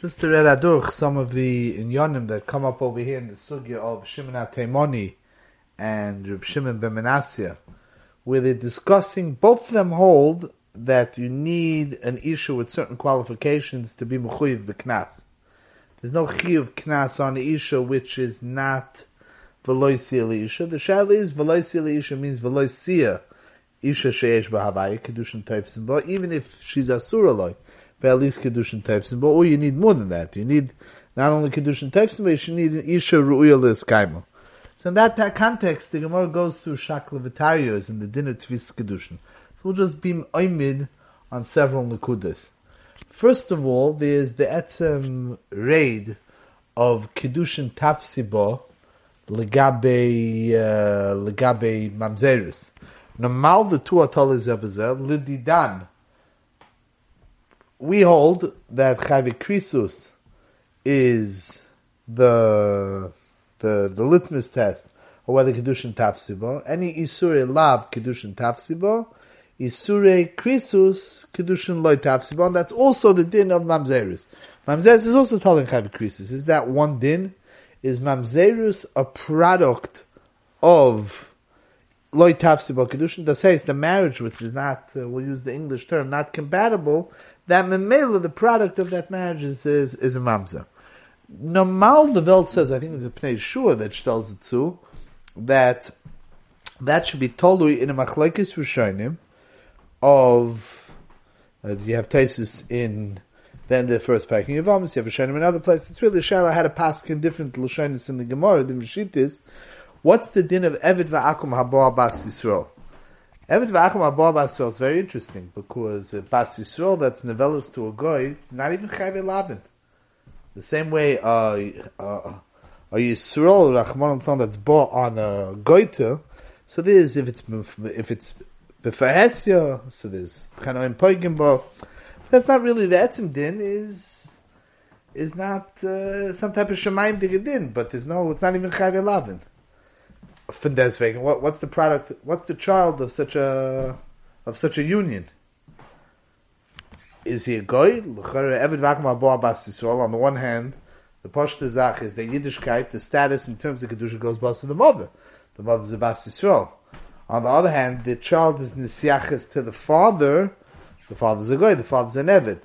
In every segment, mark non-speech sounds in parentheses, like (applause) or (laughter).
Just to read some of the inyanim that come up over here in the sugya of Shimon HaTimni and Reb Shimon ben Menasya, where they're discussing, both of them hold that you need an issue with certain qualifications to be mechuyev b'knas. There's no chiyuv knas on issue which is not veloisia isha. The shal is veloisia isha means veloisia isha sheyesh b'havaya kedushin teifsim, even if she's asura at least Kedushin Tefsim. But oh, you need more than that. You need not only Kedushin Tefsim, but you should need an Isha Ru'ya L'Eskaimo. So in that context, the Gemara goes through Shaklavitarios in the dinner Tvis Kedushin. So we'll just be oimid on several Nakudas. First of all, there's the Etzem raid of Kedushin Tafsibo legabe uh, legabe mamzerus. Normal the two atolis ebezer lididan we hold that Chavikrisus is the the the litmus test of whether kedushin tafsibo. Any isure lav kedushin tafsibo, isure krisus kedushin loy tafsibo. And that's also the din of mamzerus. Mamzerus is also telling chavikrisus. Is that one din? Is mamzerus a product of loy tafsibo kedushin? That says the marriage, which is not, uh, we'll use the English term, not compatible that memela, the product of that marriage is is, is a mamzer. Normal, the Welt says, I think it's a Pnei Shua that tells it to, that that should be tolui in a machlekes rishonim of, uh, you have Tesis in then the first packing of Amos, you have Rishonim in other places. It's really Shaila had a pask in different Lashonis in the Gemara, the Rishitis. What's the din of Evid Va'akum Habo Bas Yisrael? Eved v'acham abba bas is very interesting because uh, bas Yisrael that's novellas to a goy not even chayve lavin. The same way uh, uh, a Yisrael rachman al that's bought on a goiter, so there's if it's if it's befahesya, so there's chanoim poigim That's not really the etzim din is is not uh, some type of shemaim din, but there's no it's not even chayve lavin von what, what's the product, what's the child of such a, of such a union? Is he a goy? On the one hand, the Pashta Zach is the Yiddishkeit, the status in terms of Kedusha goes both to the mother. The mother is a Bas Yisrael. On the other hand, the child is Nisyachis to the father, the father is a goy, the father is an Evid.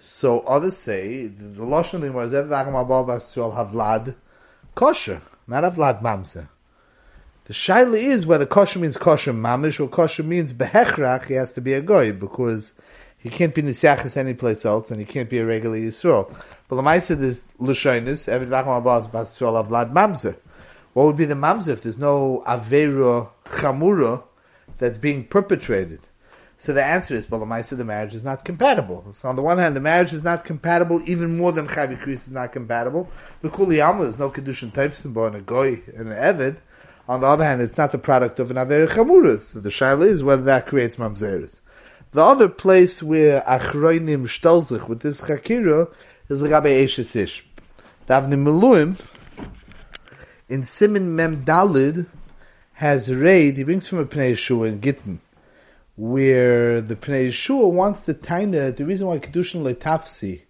So others say, the Lashon Limor is Evid Vacham Abba Bas Yisrael Havlad kosher, not Havlad Mamzer. The shaila is whether kosher means kosher mamish or kosher means behechrach. He has to be a goy because he can't be nisyachis anyplace else, and he can't be a regular yisrael. But the ma'aser is l'shoinus every v'acham abaz bas yisrael avlad mamzer. What would be the mamzer if there's no avera chamura that's being perpetrated? So the answer is, well, the ma'aser the marriage is not compatible. So on the one hand, the marriage is not compatible, even more than chavi is not compatible. The kuliyama is no kedushin teifsim and a goy and an eved. On the other hand, it's not the product of an Aver Chamurus. So the Shaila is whether that creates Mamzeris. The other place where Achroinim shtelzich with this Chakira is Rabbi Eshes Ish. Davni Meluim, in Simin Mem Dalid, has raid, he brings from a Pnei Yeshua in Gittin, where the Pnei Yeshua wants to taina the reason why Kedushin Letafsi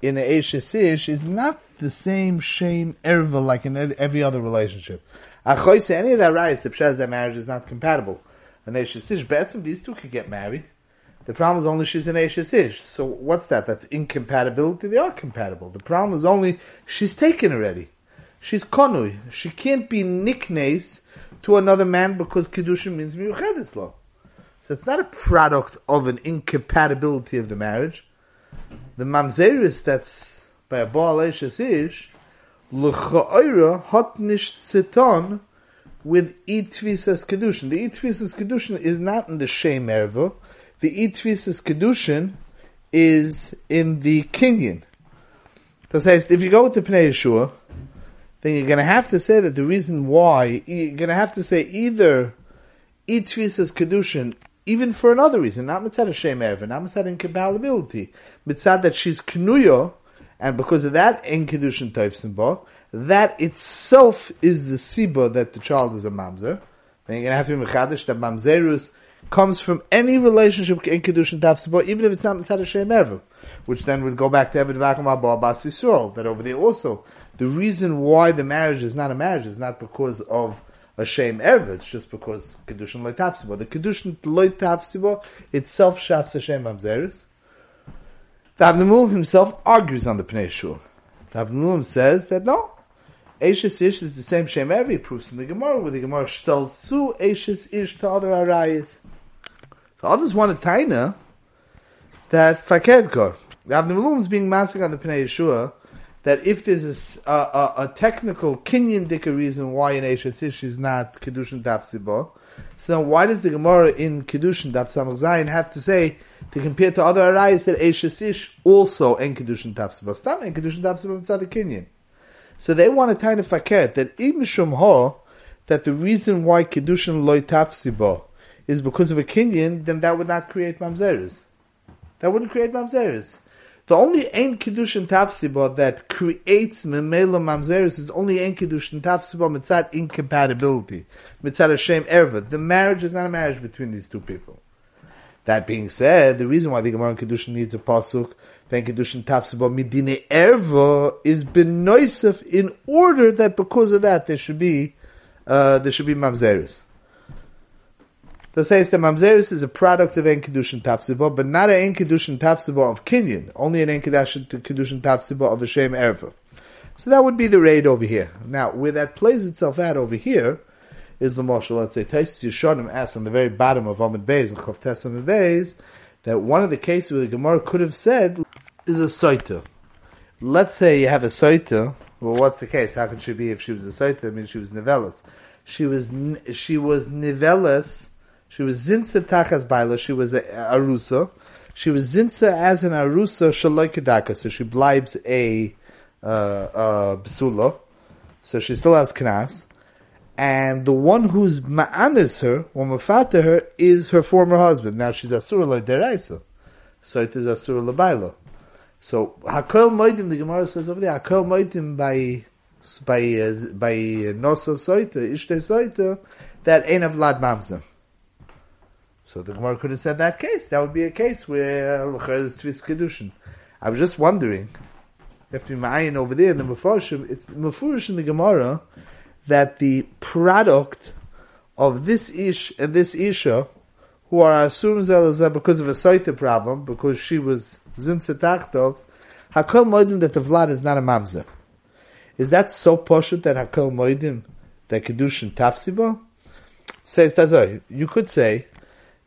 in Eshes Ish is not the same shame erva like in every other relationship. Achoise, any of that rights, the pshat that marriage is not compatible. An Eishesish, Betzim, these two could get married. The problem is only she's an Eishesish. So what's that? That's incompatibility. They are compatible. The problem is only she's taken already. She's konui. She can't be nicknames to another man because Kedushin means Miyuchedis law. So it's not a product of an incompatibility of the marriage. The mamzeris that's by a Baal Eishesish l'cha'ira hot nish siton with itvisas kedushin. The itvisas kedushin is not in the shem erva. The itvisas kedushin is in the kinyan. So if you go with the Pnei Yeshua, then you're going to have to say that the reason why you're going to have to say either itvisas kedushin even for another reason, not mitzad Hashem Erva, not mitzad incompatibility, mitzad that she's knuya, and because of that, in kedushin toifsim that itself is the siba that the child is a mamzer. Then you're gonna have to be mechadish that mamzerus comes from any relationship in Kedushin Tafsibo, even if it's not Mitzad Hashem Ervu, which then would go back to Evid Vakum Abba Bas Yisrael, that over there also, the reason why the marriage is not a marriage is not because of a shame erva, it's just because Kedushin Loy Tafsibo. The Kedushin Loy Tafsibo itself shafs Hashem Mamzeris. The Avnimul himself argues on the Pnei Shur. The says that no, Ashes Ish is the same Shem every proofs in the Gemara, where the Gemara shtels su Ashes Ish to other Arayas. So others want a taina that Fakedkor. The Avnimul is being massacred on the Pnei Yeshua, that if there's a, a, a technical Kenyan dika reason why an Ashes Ish is not Kedushin Tafsibo, so then why does the Gemara in Kedushin Daf Samach Zayin have to say to compare to other arayas that Ashes Ish also in Kedushin Tafsibo? Stop in Kedushin Mitzad Kenyan. So they want a tiny fakir that imishum ho that the reason why Kedushin loy tafsibo is because of a Kenyan, then that would not create mamzeres. That wouldn't create mamzeres. The only ein kedushin tafsiba that creates memela mamzeres is only ein kedushin tafsiba mitzat incompatibility, mitzat Hashem erva. The marriage is not a marriage between these two people. That being said, the reason why the Gemara kedushin needs a pasuk ben kedushin tafsiba midine erva is benoisef in order that because of that there should be uh, there should be mamzeres. To say that Mamzeris is a product of En Kedushin Tafsiba, but not an En Kedushin Tafsiba of Kenyan, only an En Kedushin Tafsiba of a Shem Erva. So that would be the raid over here. Now, where that plays itself out over here is the Moshe, let's say, Taisus Yishonim asks on the very bottom of Amid Beis, and Chav Tesam Beis, that one of the cases where the Gemara could have said is a Soita. Let's say you have a Soita, well, what's the case? How can she be if she was a Soita? I mean, she was Nivelis. She was, she was Nivelis, she was zinsa tachas baila. She was a, arusa. She was zinsa as an arusa shaloi So she blibes a uh. So she still has knas. And the one who's ma'anis her, or mafata her, is her former husband. Now she's asura lo deraisa. So it is asura lo baila. So hakol moidim, the Gemara says over there, hakol moidim by by uh, by nosa soita, ishte soita, that ain't of lad mamzer. So the Gemara could have said that case. That would be a case where uh, is Tvis Kedushin. I was just wondering, you have to be over there in the Mefashim, it's Mefurish in the Gemara that the product of this Ish and this Isha, who are Asurim Zelazah because of a Saita problem, because she was Zintzetachtov, Hakol Moedim that the Vlad is not a Mamzer. Is that so poshut that Hakol Moedim that Kedushin Tafsibo? Says Tazoi. You could say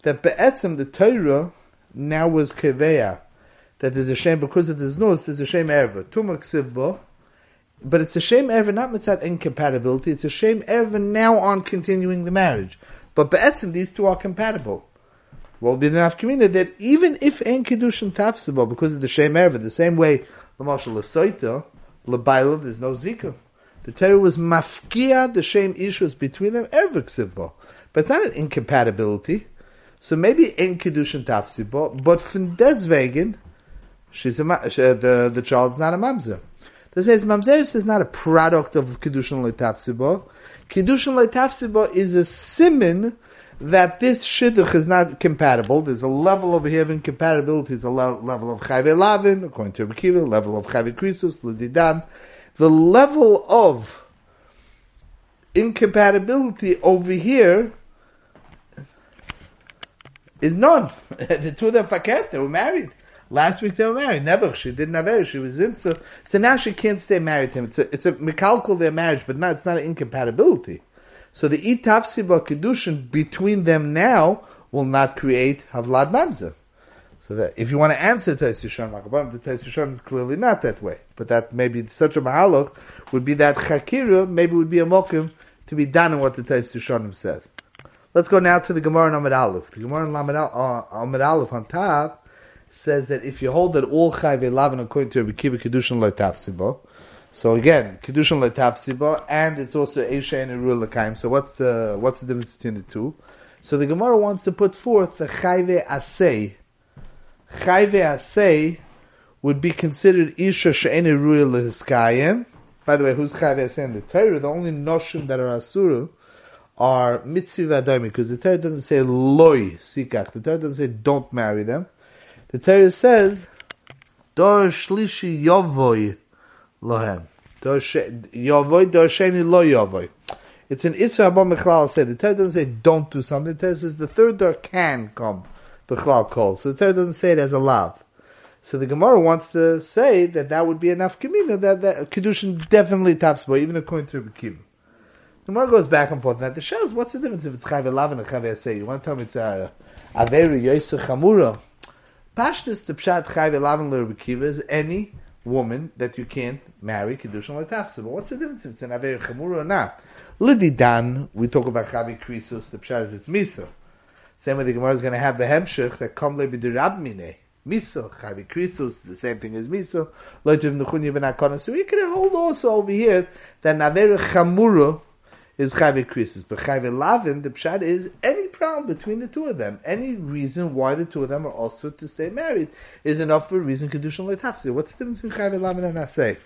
that be'etzim the Torah now was keveya that there's a shame because of this there's a shame erva. Tumak sivbo but it's a shame erva not mitzat incompatibility it's a shame erva now on continuing the marriage. But be'etzim these two are compatible. Well be the nafkamina that even if ein kedushin tafsibo because of the shame erva the same way the marshal lesoita there's no zika the Torah was mafkia the shame issues between them erva but it's not an incompatibility so maybe in kedushin tafsibo, but from deswegen, she's a the the child's not a mamzer. This says mamzer is not a product of kedushin leitafsibo. Kedushin leitafsibo is a simin that this shidduch is not compatible. There's a level of here of incompatibility. There's a le- level of chayve lavin, according to Rekiva, level of chayve krisus, l'didan. The level of incompatibility over here is none. (laughs) the two of them faket, they were married. Last week they were married. Never. She didn't have her. She was in so, so now she can't stay married to him. It's a it's a their marriage, but not it's not an incompatibility. So the itafsiba kedushin between them now will not create havlad mamzer. So that if you want to answer Tais Yishon the Tais is clearly not that way. But that maybe such a mahalach would be that chakira, maybe would be a mokim to be done in what the Tais says. Let's go now to the Gemara in Amid Aleph. The Gemara in Amid uh, Aleph on top says that if you hold that all chayve lavin according to Rabbi Kiva kedushin le'tafsibo, so again kedushin le'tafsibo, and it's also esha and erul lekaim. So what's the what's the difference between the two? So the Gemara wants to put forth the chayve asay. Chayve asay would be considered isha she'en erul lehiskayim. By the way, who's chayve asay in the Torah? The only notion that are asuru are mitzvah adaimi because the Torah doesn't say loy sikach. The Torah doesn't say don't marry them. The Torah says dor shlishi yovoy lohem. Dor yovoy dor sheni lo yovoy. It's an Isra Abba Mechlal said. The Torah doesn't say don't do something. The Torah says the third door can come. Bechlal call. So the Torah doesn't say it as a lav. So the Gemara wants to say that that would be enough kamina that that kedushin definitely taps by even according to Rebbe. Gemara goes back and forth. Now the shows what's the difference if it's chayv lav and a chayv say? You want to tell me it's uh, a averi yoisa chamura? Pashtus the pshat chayv lav and Rebbe Kiva is any woman that you can't marry kedushin like tafsa. But what's the difference if it's an averi chamura or not? Lididan, we talk about Chavi Krisus, the Pshar is it's Misa. Same way the Gemara is going to have the Hemshech that come le b'dirab Misa, Chavi Krisus, the same thing as Misa. Loitiv Nechun Yevin HaKona. So we can hold also over here that Naver Chamura is Chavi Krisus. But Chavi Lavin, the Pshad is any problem between the two of them. Any reason why the two of them are also to stay married is enough for a reason Kedushan Letafsi. What's the difference between Chavi Lavin and Asay?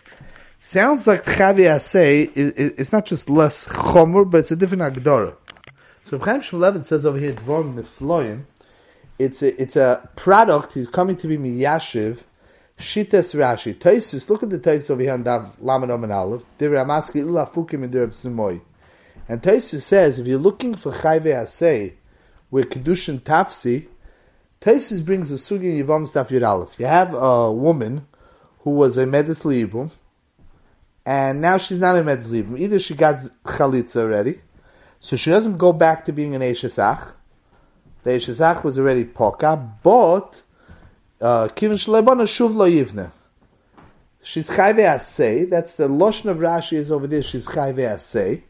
Sounds like Chavi Asay, it's not just less chomer, but it's a different Agdara. So Chaim Shmulevitz says over here, Dvorm Nifloim, it's a, it's a product, he's coming to be Miyashiv, Shitas Rashi. Taisus, look at the Taisus over here on Dav Laman Omen Aleph, Dir Amaski Ula Fukim and Dir Simoy. And Taisus says, if you're looking for Chayve Asay, where Kedushin Tafsi, Taisus brings a Sugi Yivam Staf Yud Aleph. You have a woman who was a Libum, and now she's not a Metzlibim. Either she got Chalitza already, so she doesn't go back to being an Eshesach. The Eshesach was already Poka, but uh, Kivin Shalebana Shuv Lo Yivne. She's Chayve Asay, that's the Lashon of Rashi is over there, she's Chayve Asay.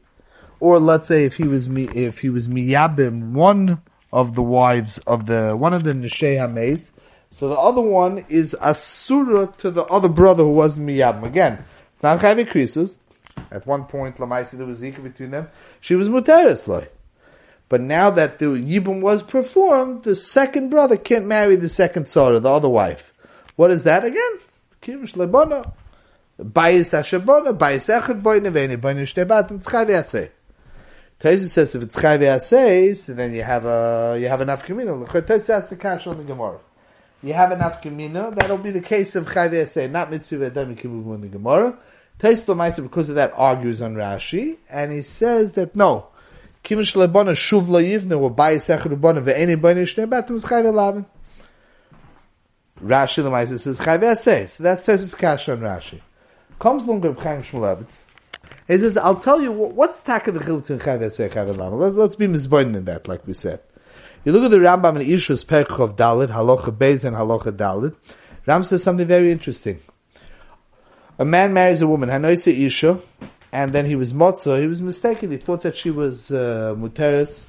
Or let's say if he was if he was Miyabim, one of the wives of the, one of the Neshei so the other one is Asura to the other brother who wasn't Miyabim. Again, not chayve krisus. At one point, Lamaisi, there was zika between them. She was muteris loy. But now that the yibum was performed, the second brother can't marry the second daughter, the other wife. What is that again? Kirish lebona. Bayis hashabona, bayis echad boyne, vene boyne shtebatim, tzchayve aseh. Taisu says if it's chayve aseh, so then you have a, you have enough communal. Taisu has the cash on the Gemara. You have enough communal, that'll be the case of chayve aseh, not mitzvah adam kibuv in the Gemara. Taisla Maisa, because of that, argues on Rashi, and he says that no, Kivin Shalabana Shuv Lo Yivne, or Bayis Echad Ubana, Ve'eni Bani Shnei Batim is Chayve Lavin. Rashi Lamaisa says Chayve Aseh, so that's Tesis Kash on Rashi. Comes along with Chaim Shmulevitz, he says, I'll tell you, what's Taka the Chil between Chayve Aseh and Chayve Lavin? Let's be misboinen in that, like we said. You look at the Rambam in Ishus Perkov Dalit, Halacha Beis and Halacha Dalit, Ram says something very interesting a man marries a woman, Hanoisa Isha, and then he was Motza, he was mistaken, he thought that she was uh, Muteris,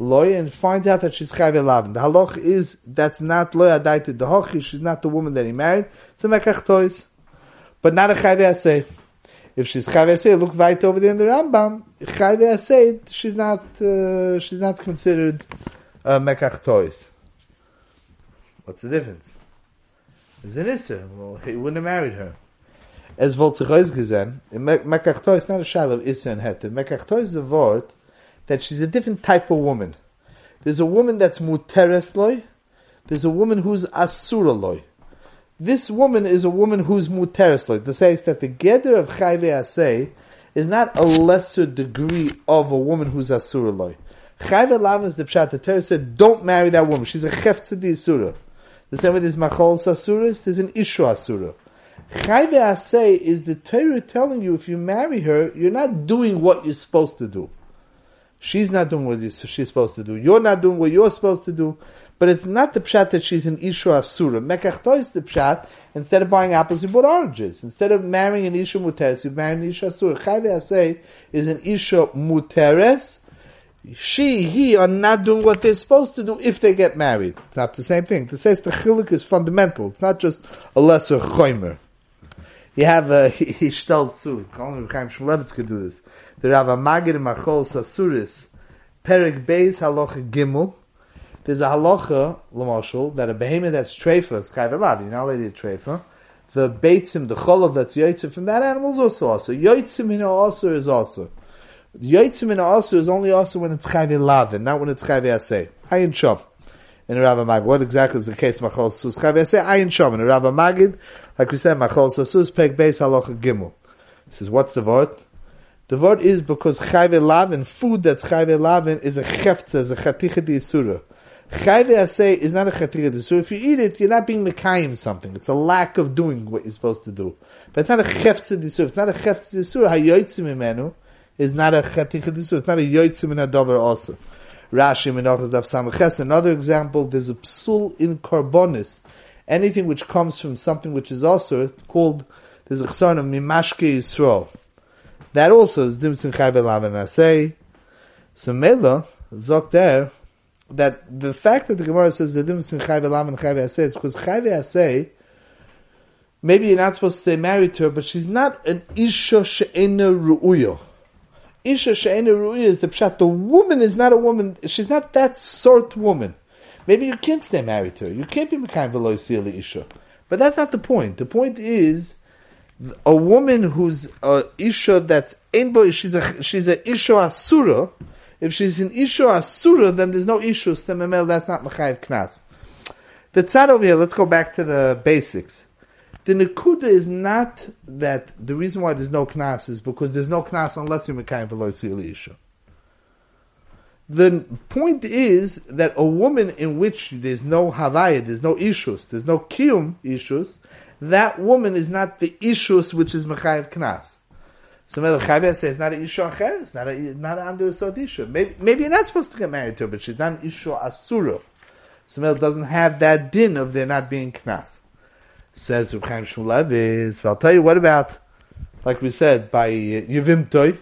Loy, and finds out that she's Chayve Lavin. The halach is, that's not Loy Adaita Dehochi, she's not the woman that he married, it's a Mekach Toys. But not a Chayve Aseh. If she's Chayve Aseh, look right over there in the Rambam, Chayve Aseh, she's not, uh, she's not considered uh, Mekach Toys. What's the difference? It's an Issa. Well, he wouldn't have married her. Es wollte sich ausgesehen, in Mekachto is not a shal of Issa and Hete. Mekachto is a word that she's a different type of woman. There's a woman that's muteres loy, there's a woman who's asura loy. This woman is a woman who's. To say is that the gather of chayve asay is not a lesser degree of a woman who's asura loy. Chayve lav is the pshat. The Torah said, don't marry that woman. She's a cheftzadi asura. The same way there's machol asuras, there's an ishu asura. Chayve Asay is the Torah telling you if you marry her, you're not doing what you're supposed to do. She's not doing what she's supposed to do. You're not doing what you're supposed to do. But it's not the pshat that she's an Isha Asura. Mekachto is the pshat. Instead of buying apples, you bought oranges. Instead of marrying an Isha Muteres, you marry an Isha Asura. Chayve Asay is an Isha Muteres. She, he are not doing what they're supposed to do if they get married. It's not the same thing. To say the chilik is fundamental. It's not just a lesser choimer. You have a (laughs) Hishtel Sur. Only Chaim Shmulevitz could do this. The Rav Magid Machol Sasuris, Perik Beis Halacha Gimel. There's a halacha, Lamashal, that a behemoth that's treifa, is chayv alav, you're not allowed to treifa. The beitzim, the cholov that's yotzim from that animal is also also. Yotzim in also is also. Yoitzim in also is only also when it's chayve lavin, not when it's chayve asay. Ayin shom. In a Rava Magid. What exactly is the case? Machol sus chayve asay. Ayin shom. In a Rava Magid, like we said, machol sus peg beis halacha gimel. This is what's the word? The word is because chayve lavin, food that's chayve lavin is a cheftza, is a chaticha di Chayve asay is not a chaticha So if you eat it, you're not being mekayim something. It's a lack of doing what you're supposed to do. But it's not a cheftza di It's not a cheftza di surah. Hayoitzim imenu is not a chaticha disur. It's not a yoitzim in a dover also. Rashi Menachas Daf Samaches. Another example, there's a psul in carbonis. Anything which comes from something which is also, it's called, there's a chson of Mimashke Yisrael. That also is Dimsin Chayve Lavan Asay. So Mela, Zok there, that the fact that the Gemara says the Dimsin Chayve Lavan Chayve Asay is because Chayve Asay, maybe you're not supposed to stay married to her, but she's not an Isha She'ena Ru'uyo. Isha she'ena ru'ya is the pshat. The woman is not a woman. She's not that sort woman. Maybe you can't stay married to her. You can't be mekayim v'lo isha. But that's not the point. The point is a woman who's a isha that's boy. She's a she's a isha asura. If she's an isha asura, then there's no isha. Stememel. That's not mechayiv knas. The tzad over here. Let's go back to the basics. The Nakuda is not that the reason why there's no Knas is because there's no Knas unless you're Mekayim Veloisi Isha. The point is that a woman in which there's no Havaya, there's no issues, there's no Kiyum issues, that woman is not the issues which is Mechayiv Knas. So Melech says it's not an Isha Acher, it's not a, not an Sod Isha. Maybe, maybe you're not supposed to get married to her, but she's not an Isha Asura. So Melech doesn't have that din of there not being Knas says Reb Shmulevitz. But I'll tell you what about, like we said, by Yevimtoi,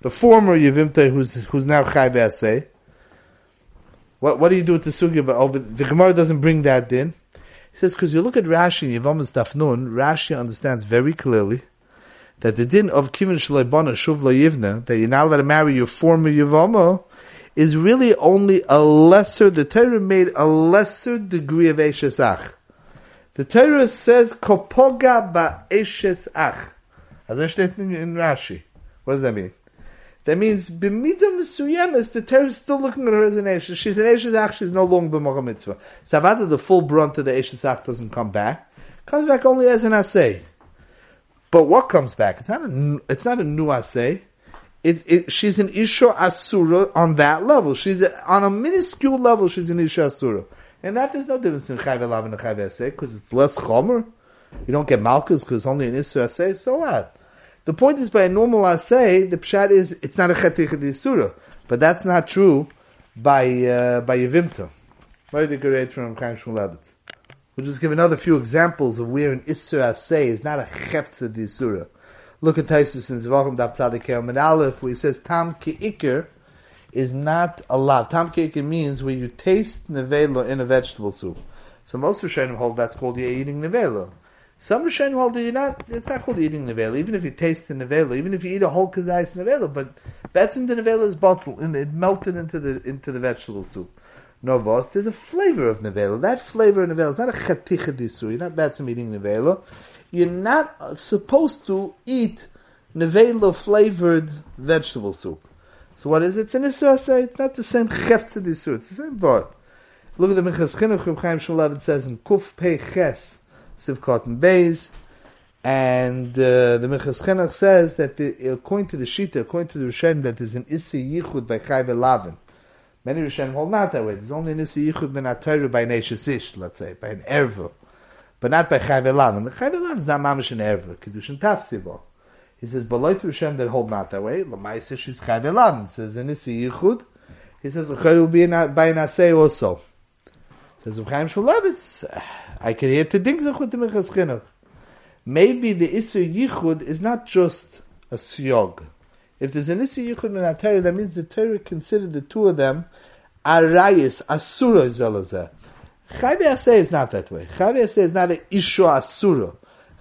the former Yevimtoi who's who's now Chai Be'aseh. What what do you do with the sugya? But over the Gemara doesn't bring that din. He says because you look at Rashi in Yevamos Dafnun, Rashi understands very clearly that the din of kivin shleibana shuv yivna that you're not allowed to marry your former Yevama is really only a lesser. The Torah made a lesser degree of eshesach. The Torah says kopoga ba'eshes ach. As I steht in Rashi. What does that mean? That means b'mida mesuyemes, the Torah is still looking at her as an eshes. She's an eshes ach, she's no longer b'mocha mitzvah. Savada, the full brunt of the eshes ach doesn't come back. Comes back only as an asay. But what comes back? It's not a, it's not a new asay. It, it, she's an isha asura on that level. She's a, on a minuscule level. She's an isha asura. And that there's no difference in Chayv Elav and Chayv Eseh, because it's less Chomer. You don't get Malchus because only an Isra Eseh, so what? The point is by a normal Aseh, the Pshat is, it's not a Chetich Surah. But that's not true by, uh, by Yevimta. The great from Chaim Shmulevitz. We'll just give another few examples of where an Isra Aseh is not a Cheftza Surah. Look at Taisus in Zvachim Daf Tzadik and Aleph, where he says, Tam Ki Iker, is not a lot. Tam means where you taste nevela in a vegetable soup. So most Rishonim hold that's called you're eating nevela. Some Rishonim hold that you're not, it's not called eating nevela, even if you taste the nevela, even if you eat a whole kazais nevela, but betzim the nevela is bottled, and it melted into the, into the vegetable soup. Novos, there's a flavor of nevela. That flavor of nevela is not a chaticha disu. You're not betzim eating nevela. You're not supposed to eat nevela flavored vegetable soup. So what is it? It's an Isra It's not the same Chef to the Isra. It's the same word. Look at the Minchas Chinuch, Reb Chaim Shulav, it says in Kuf Pei Ches, Siv Cotton Beis, and uh, the Minchas Chinuch says that the, according to the Shita, according to the Rishen, that there's an Isi Yichud by Chai Lavin. Many Rishen hold not that way. There's only an Isi Yichud ben Atayru by Neshesish, let's say, by an Erva, but not by Chai Lavin. The Lavin is not Mamish an Erva, Kedushin Tafsibo. He says, "Baloit Hashem that hold not that way." Lamaisa she's chayv elam. Says in Isi Yichud. He says the will be by nasei also. Says Chaim Shmulevitz. I can hear tedingzach with the Minchas Chinuch. Maybe the Isser Yichud is not just a siyog. If there's an Isser Yichud in a Torah, that means the Torah considered the two of them arayis asura zelazeh. Aseh is not that way. Aseh is not an isha asura.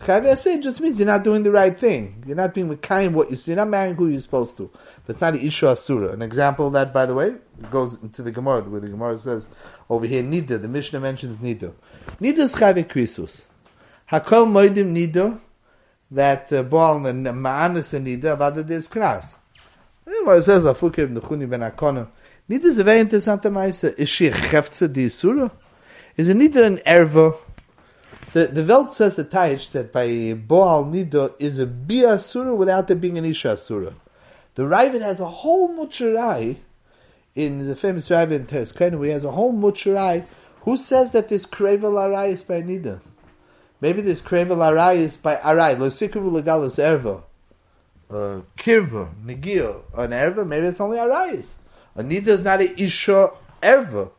Chav just means you're not doing the right thing. You're not being kind what you you're not marrying who you're supposed to. But it's not an Isha Asura. An example of that, by the way, goes into the Gemara, where the Gemara says over here, Nida, the Mishnah mentions Nida. Nida is Chav Krisus. Hakol Moidim Nida, that uh, Baal and Ma'anis and Nida, there's Knas. Well, it says Afukim Nechuni ben Akona. Nida is a very interesting Maisa. Is she a Chefza di Isura? Is it Nida an Erva? The, the Welt says a Taich that by Boal Nida is a Bia Asura without there being an Isha Asura. The Ravid has a whole Mucherai in the famous Ravid in Teres he has a whole Mucherai who says that this Krevel Arai is by Nida. Maybe this Krevel Arai is by Arai. Lo Sikru Legalis Erva. Uh, kirva, negio, an erva, maybe it's only arayis. A nida is not a isha erva.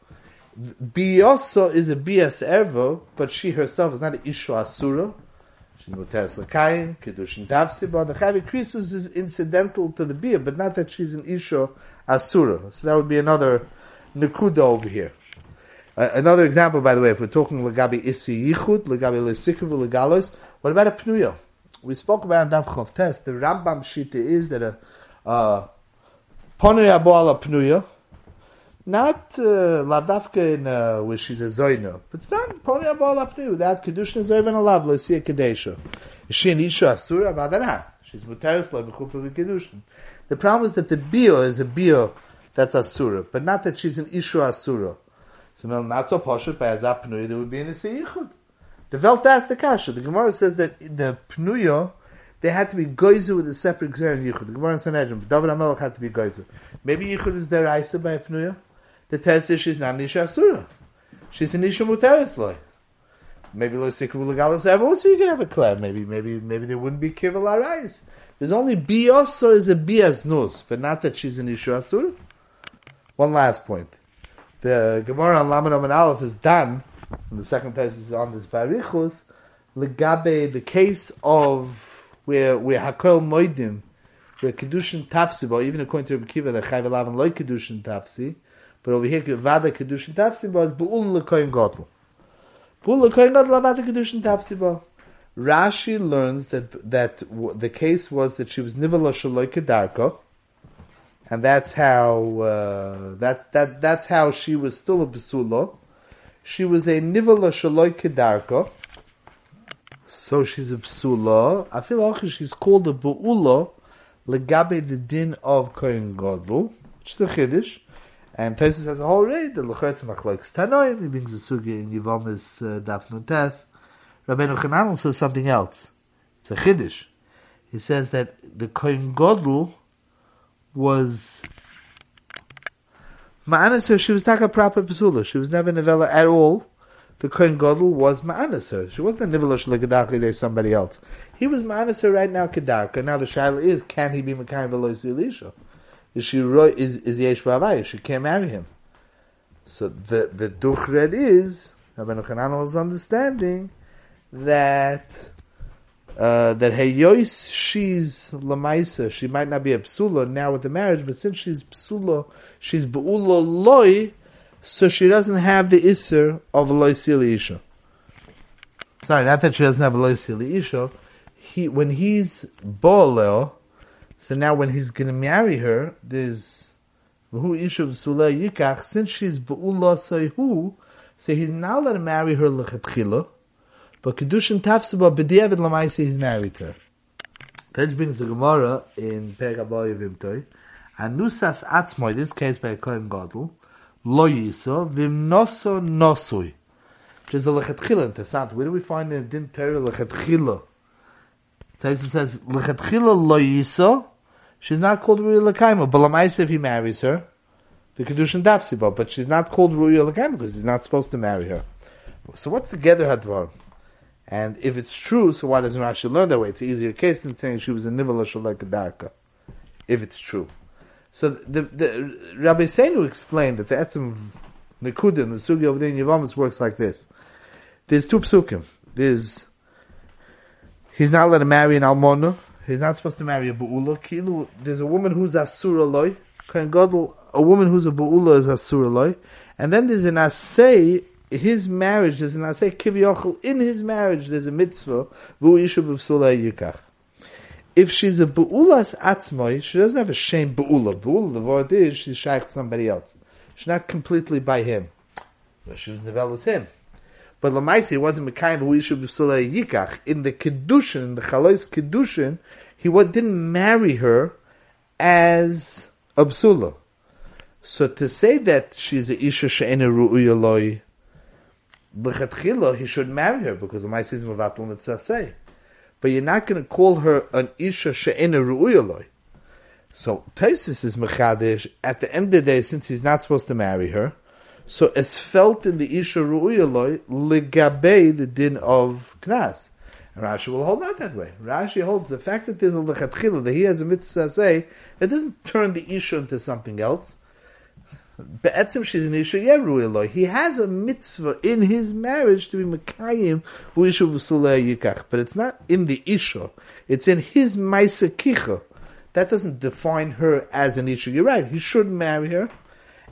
Biyosa is a bias erva, but she herself is not an isha asura. She's muteres l'kayim, kedushin tavsiba. The chavi krisus is incidental to the bia, but not that she's an isha asura. So that would be another nekuda over here. Uh, another example, by the way, if we're talking legabi isi yichud, legabi lesikru, legalos, what about a pnuyo? we spoke about in Dav Chov Test, the Rambam Shita is that a uh, Ponuya Boala Pnuya, not uh, Lavdavka in uh, where she's a Zoyna, but it's not Ponuya Boala Pnuya, without Kedushin Zoyvan Alav, Losia Kadesha. Is she an Isha Asura? Badana. She's Mutaris La Bechupa Kedushin. The problem is that the Bio is a Bio that's Asura, but not that she's an Isha Asura. So not so poshut by Azap Pnuya, there would be an Isiyichud. The Velt asked the Kasha. The Gemara says that the Pnuya, they had to be Goizu with a separate Gzer and Yichud. The Gemara in Sanhedrin, David HaMelech had to be Goizu. Maybe Yichud is there Isa by Pnuya. The test is she's not Nisha Asura. She's an Nisha Muteris Loi. Maybe Lo Sikru Legalis also you can have a clap. Maybe, maybe, maybe there wouldn't be Kivel Arais. There's only Biyoso is a Biyas Nus, but not that she's an Nisha Asura. One last point. The Gemara on Lamed and Aleph is done and the second place is on this Varichus, Legabe, the case of where, where Hakol Moidim, where Kedushin Tafsi, or even according to Rabbi Kiva, that Chayv Elavan loy Kedushin Tafsi, but over here, Vada Kedushin Tafsi, but it's Bu'ul Lekoyin Gotl. Bu'ul Lekoyin Gotl, Vada Kedushin Tafsi, but Rashi learns that that the case was that she was nivala shaloi kedarka, and that's how uh, that that that's how she was still a besula, she was a nivala shaloi kedarka, so she's a psula. I feel like she's called a bu'ula legabe the din of kohen gadol, which is a chiddush. And Tesis has a whole raid, the Lechetz Machlokes Tanoim, he brings the sugi in Yivomis uh, Daf Nutes. Rabbeinu Chananel says something else. It's a chiddush. He says that the Kohen Gadol was Ma'anas her, she was not a proper Pesula. She was never Nivella at all. The Kohen Gadol was Ma'anas her. She wasn't a Nivella Shaligadaki, there's somebody else. He was Ma'anas her right now, Kedarka. Now the Shaila is, can he be Mekayim Velois Elisha? Is she is is Yesh Bavai? She can't marry him. So the the duchred is Rabbi Hananel's understanding that uh, that Heyois she's lamaisa. She might not be a psula now with the marriage, but since she's psula, she's beula loy, so she doesn't have the iser of loy isha. Sorry, not that she doesn't have a loy isha. He when he's boleo, so now when he's going to marry her, there's who isha psula yikach. Since she's beula sayhu, so he's not allowed to marry her lechatchila but Kedushin Tafsuba B'diavad Lamaisi he's married her. That brings the Gemara in Pergaboy Vimtoy. And Nusas Atzmoy, this case by Kohen Gadol, Lo Yiso, Vimnoso Nosui. There's a Lechatchila in Tesant. Where do we find in Din Torah Lechatchila? Taisa says, Lechatchila Lo Yiso, she's not called Ruya Lekaima, but Lamaisi if he marries her, the Kedushin Tafsuba, but she's not called Ruya Lekaima because he's not supposed to marry her. So what's the Gather Hadvar? And if it's true, so why doesn't Rashi learn that way? It's an easier case than saying she was a nivala shalek darka. If it's true. So the, the Rabbi Seinu explained that the etzim Nikudim, the sugi of the Yavamas works like this. There's two psukim. There's, he's not allowed to marry an almona. He's not supposed to marry a bu'ula. Kilu, there's a woman who's asura loy. A woman who's a bu'ula is asura loy. And then there's an asay his marriage, there's an say kivyochel, in his marriage there's a mitzvah, vu yishu b'vsulay yikach. If she's a bu'ulas atzmoy, she doesn't have a shame bu'ula. Bu'ula, the word is, she's shaykh to somebody else. She's not completely by him. But she was nevel as him. But Lamaisi, wasn't the Mekayim vu yishu b'vsulay yikach. In the Kedushin, in the Chalois Kedushin, he didn't marry her as a psula. So to say that she's a isha she'ena ru'uya loy, l'chatchila, he should marry her because the ma'asis mavatl mitzaseh. But you're not going to call her an isha she'ena ru'uya loy. So Taisis is mechadish at the end of the day, since he's not supposed to marry her. So as felt in the isha ru'uya loy, legabe the din of knas. And Rashi will hold out that way. Rashi holds the fact that there's a lechatchila, that he has a mitzvah say, it doesn't turn the isha into something else. Be'etzim she's an isha yeru He has a mitzvah in his marriage to be mekayim. But it's not in the isha. It's in his maisa. That doesn't define her as an isha. You're right. He should marry her.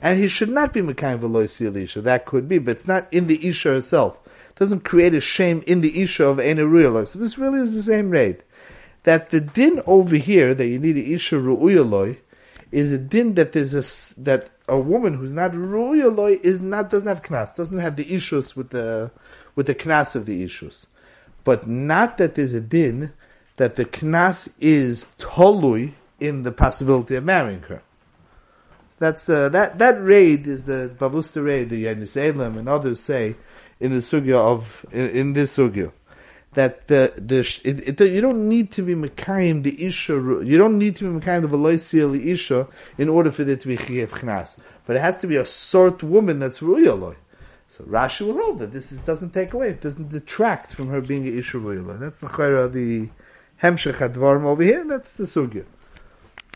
And he should not be mekayim v'loi isha. That could be, but it's not in the isha herself. It doesn't create a shame in the isha of Ena Ru'yaloi. So this really is the same rate. That the din over here, that you need an isha ru'uyaloi, is a din that there's a, that a woman who's not ru'ya is not doesn't have knas, doesn't have the issues with the with the knas of the issues, but not that there's a din that the knas is tolui in the possibility of marrying her. That's the that that raid is the bavusta raid the Yanis Elam and others say in the sugya of in, in this sugya that the the it, it, you don't need to be mekayim the isha. You don't need to be mekayim the the isha in order for there to be chiyuv chnas. But it has to be a sort woman that's ruyaloi. So Rashi will hold that this is, doesn't take away. It doesn't detract from her being a isha ruyaloi. That's the the hemshech over here. That's the sugya.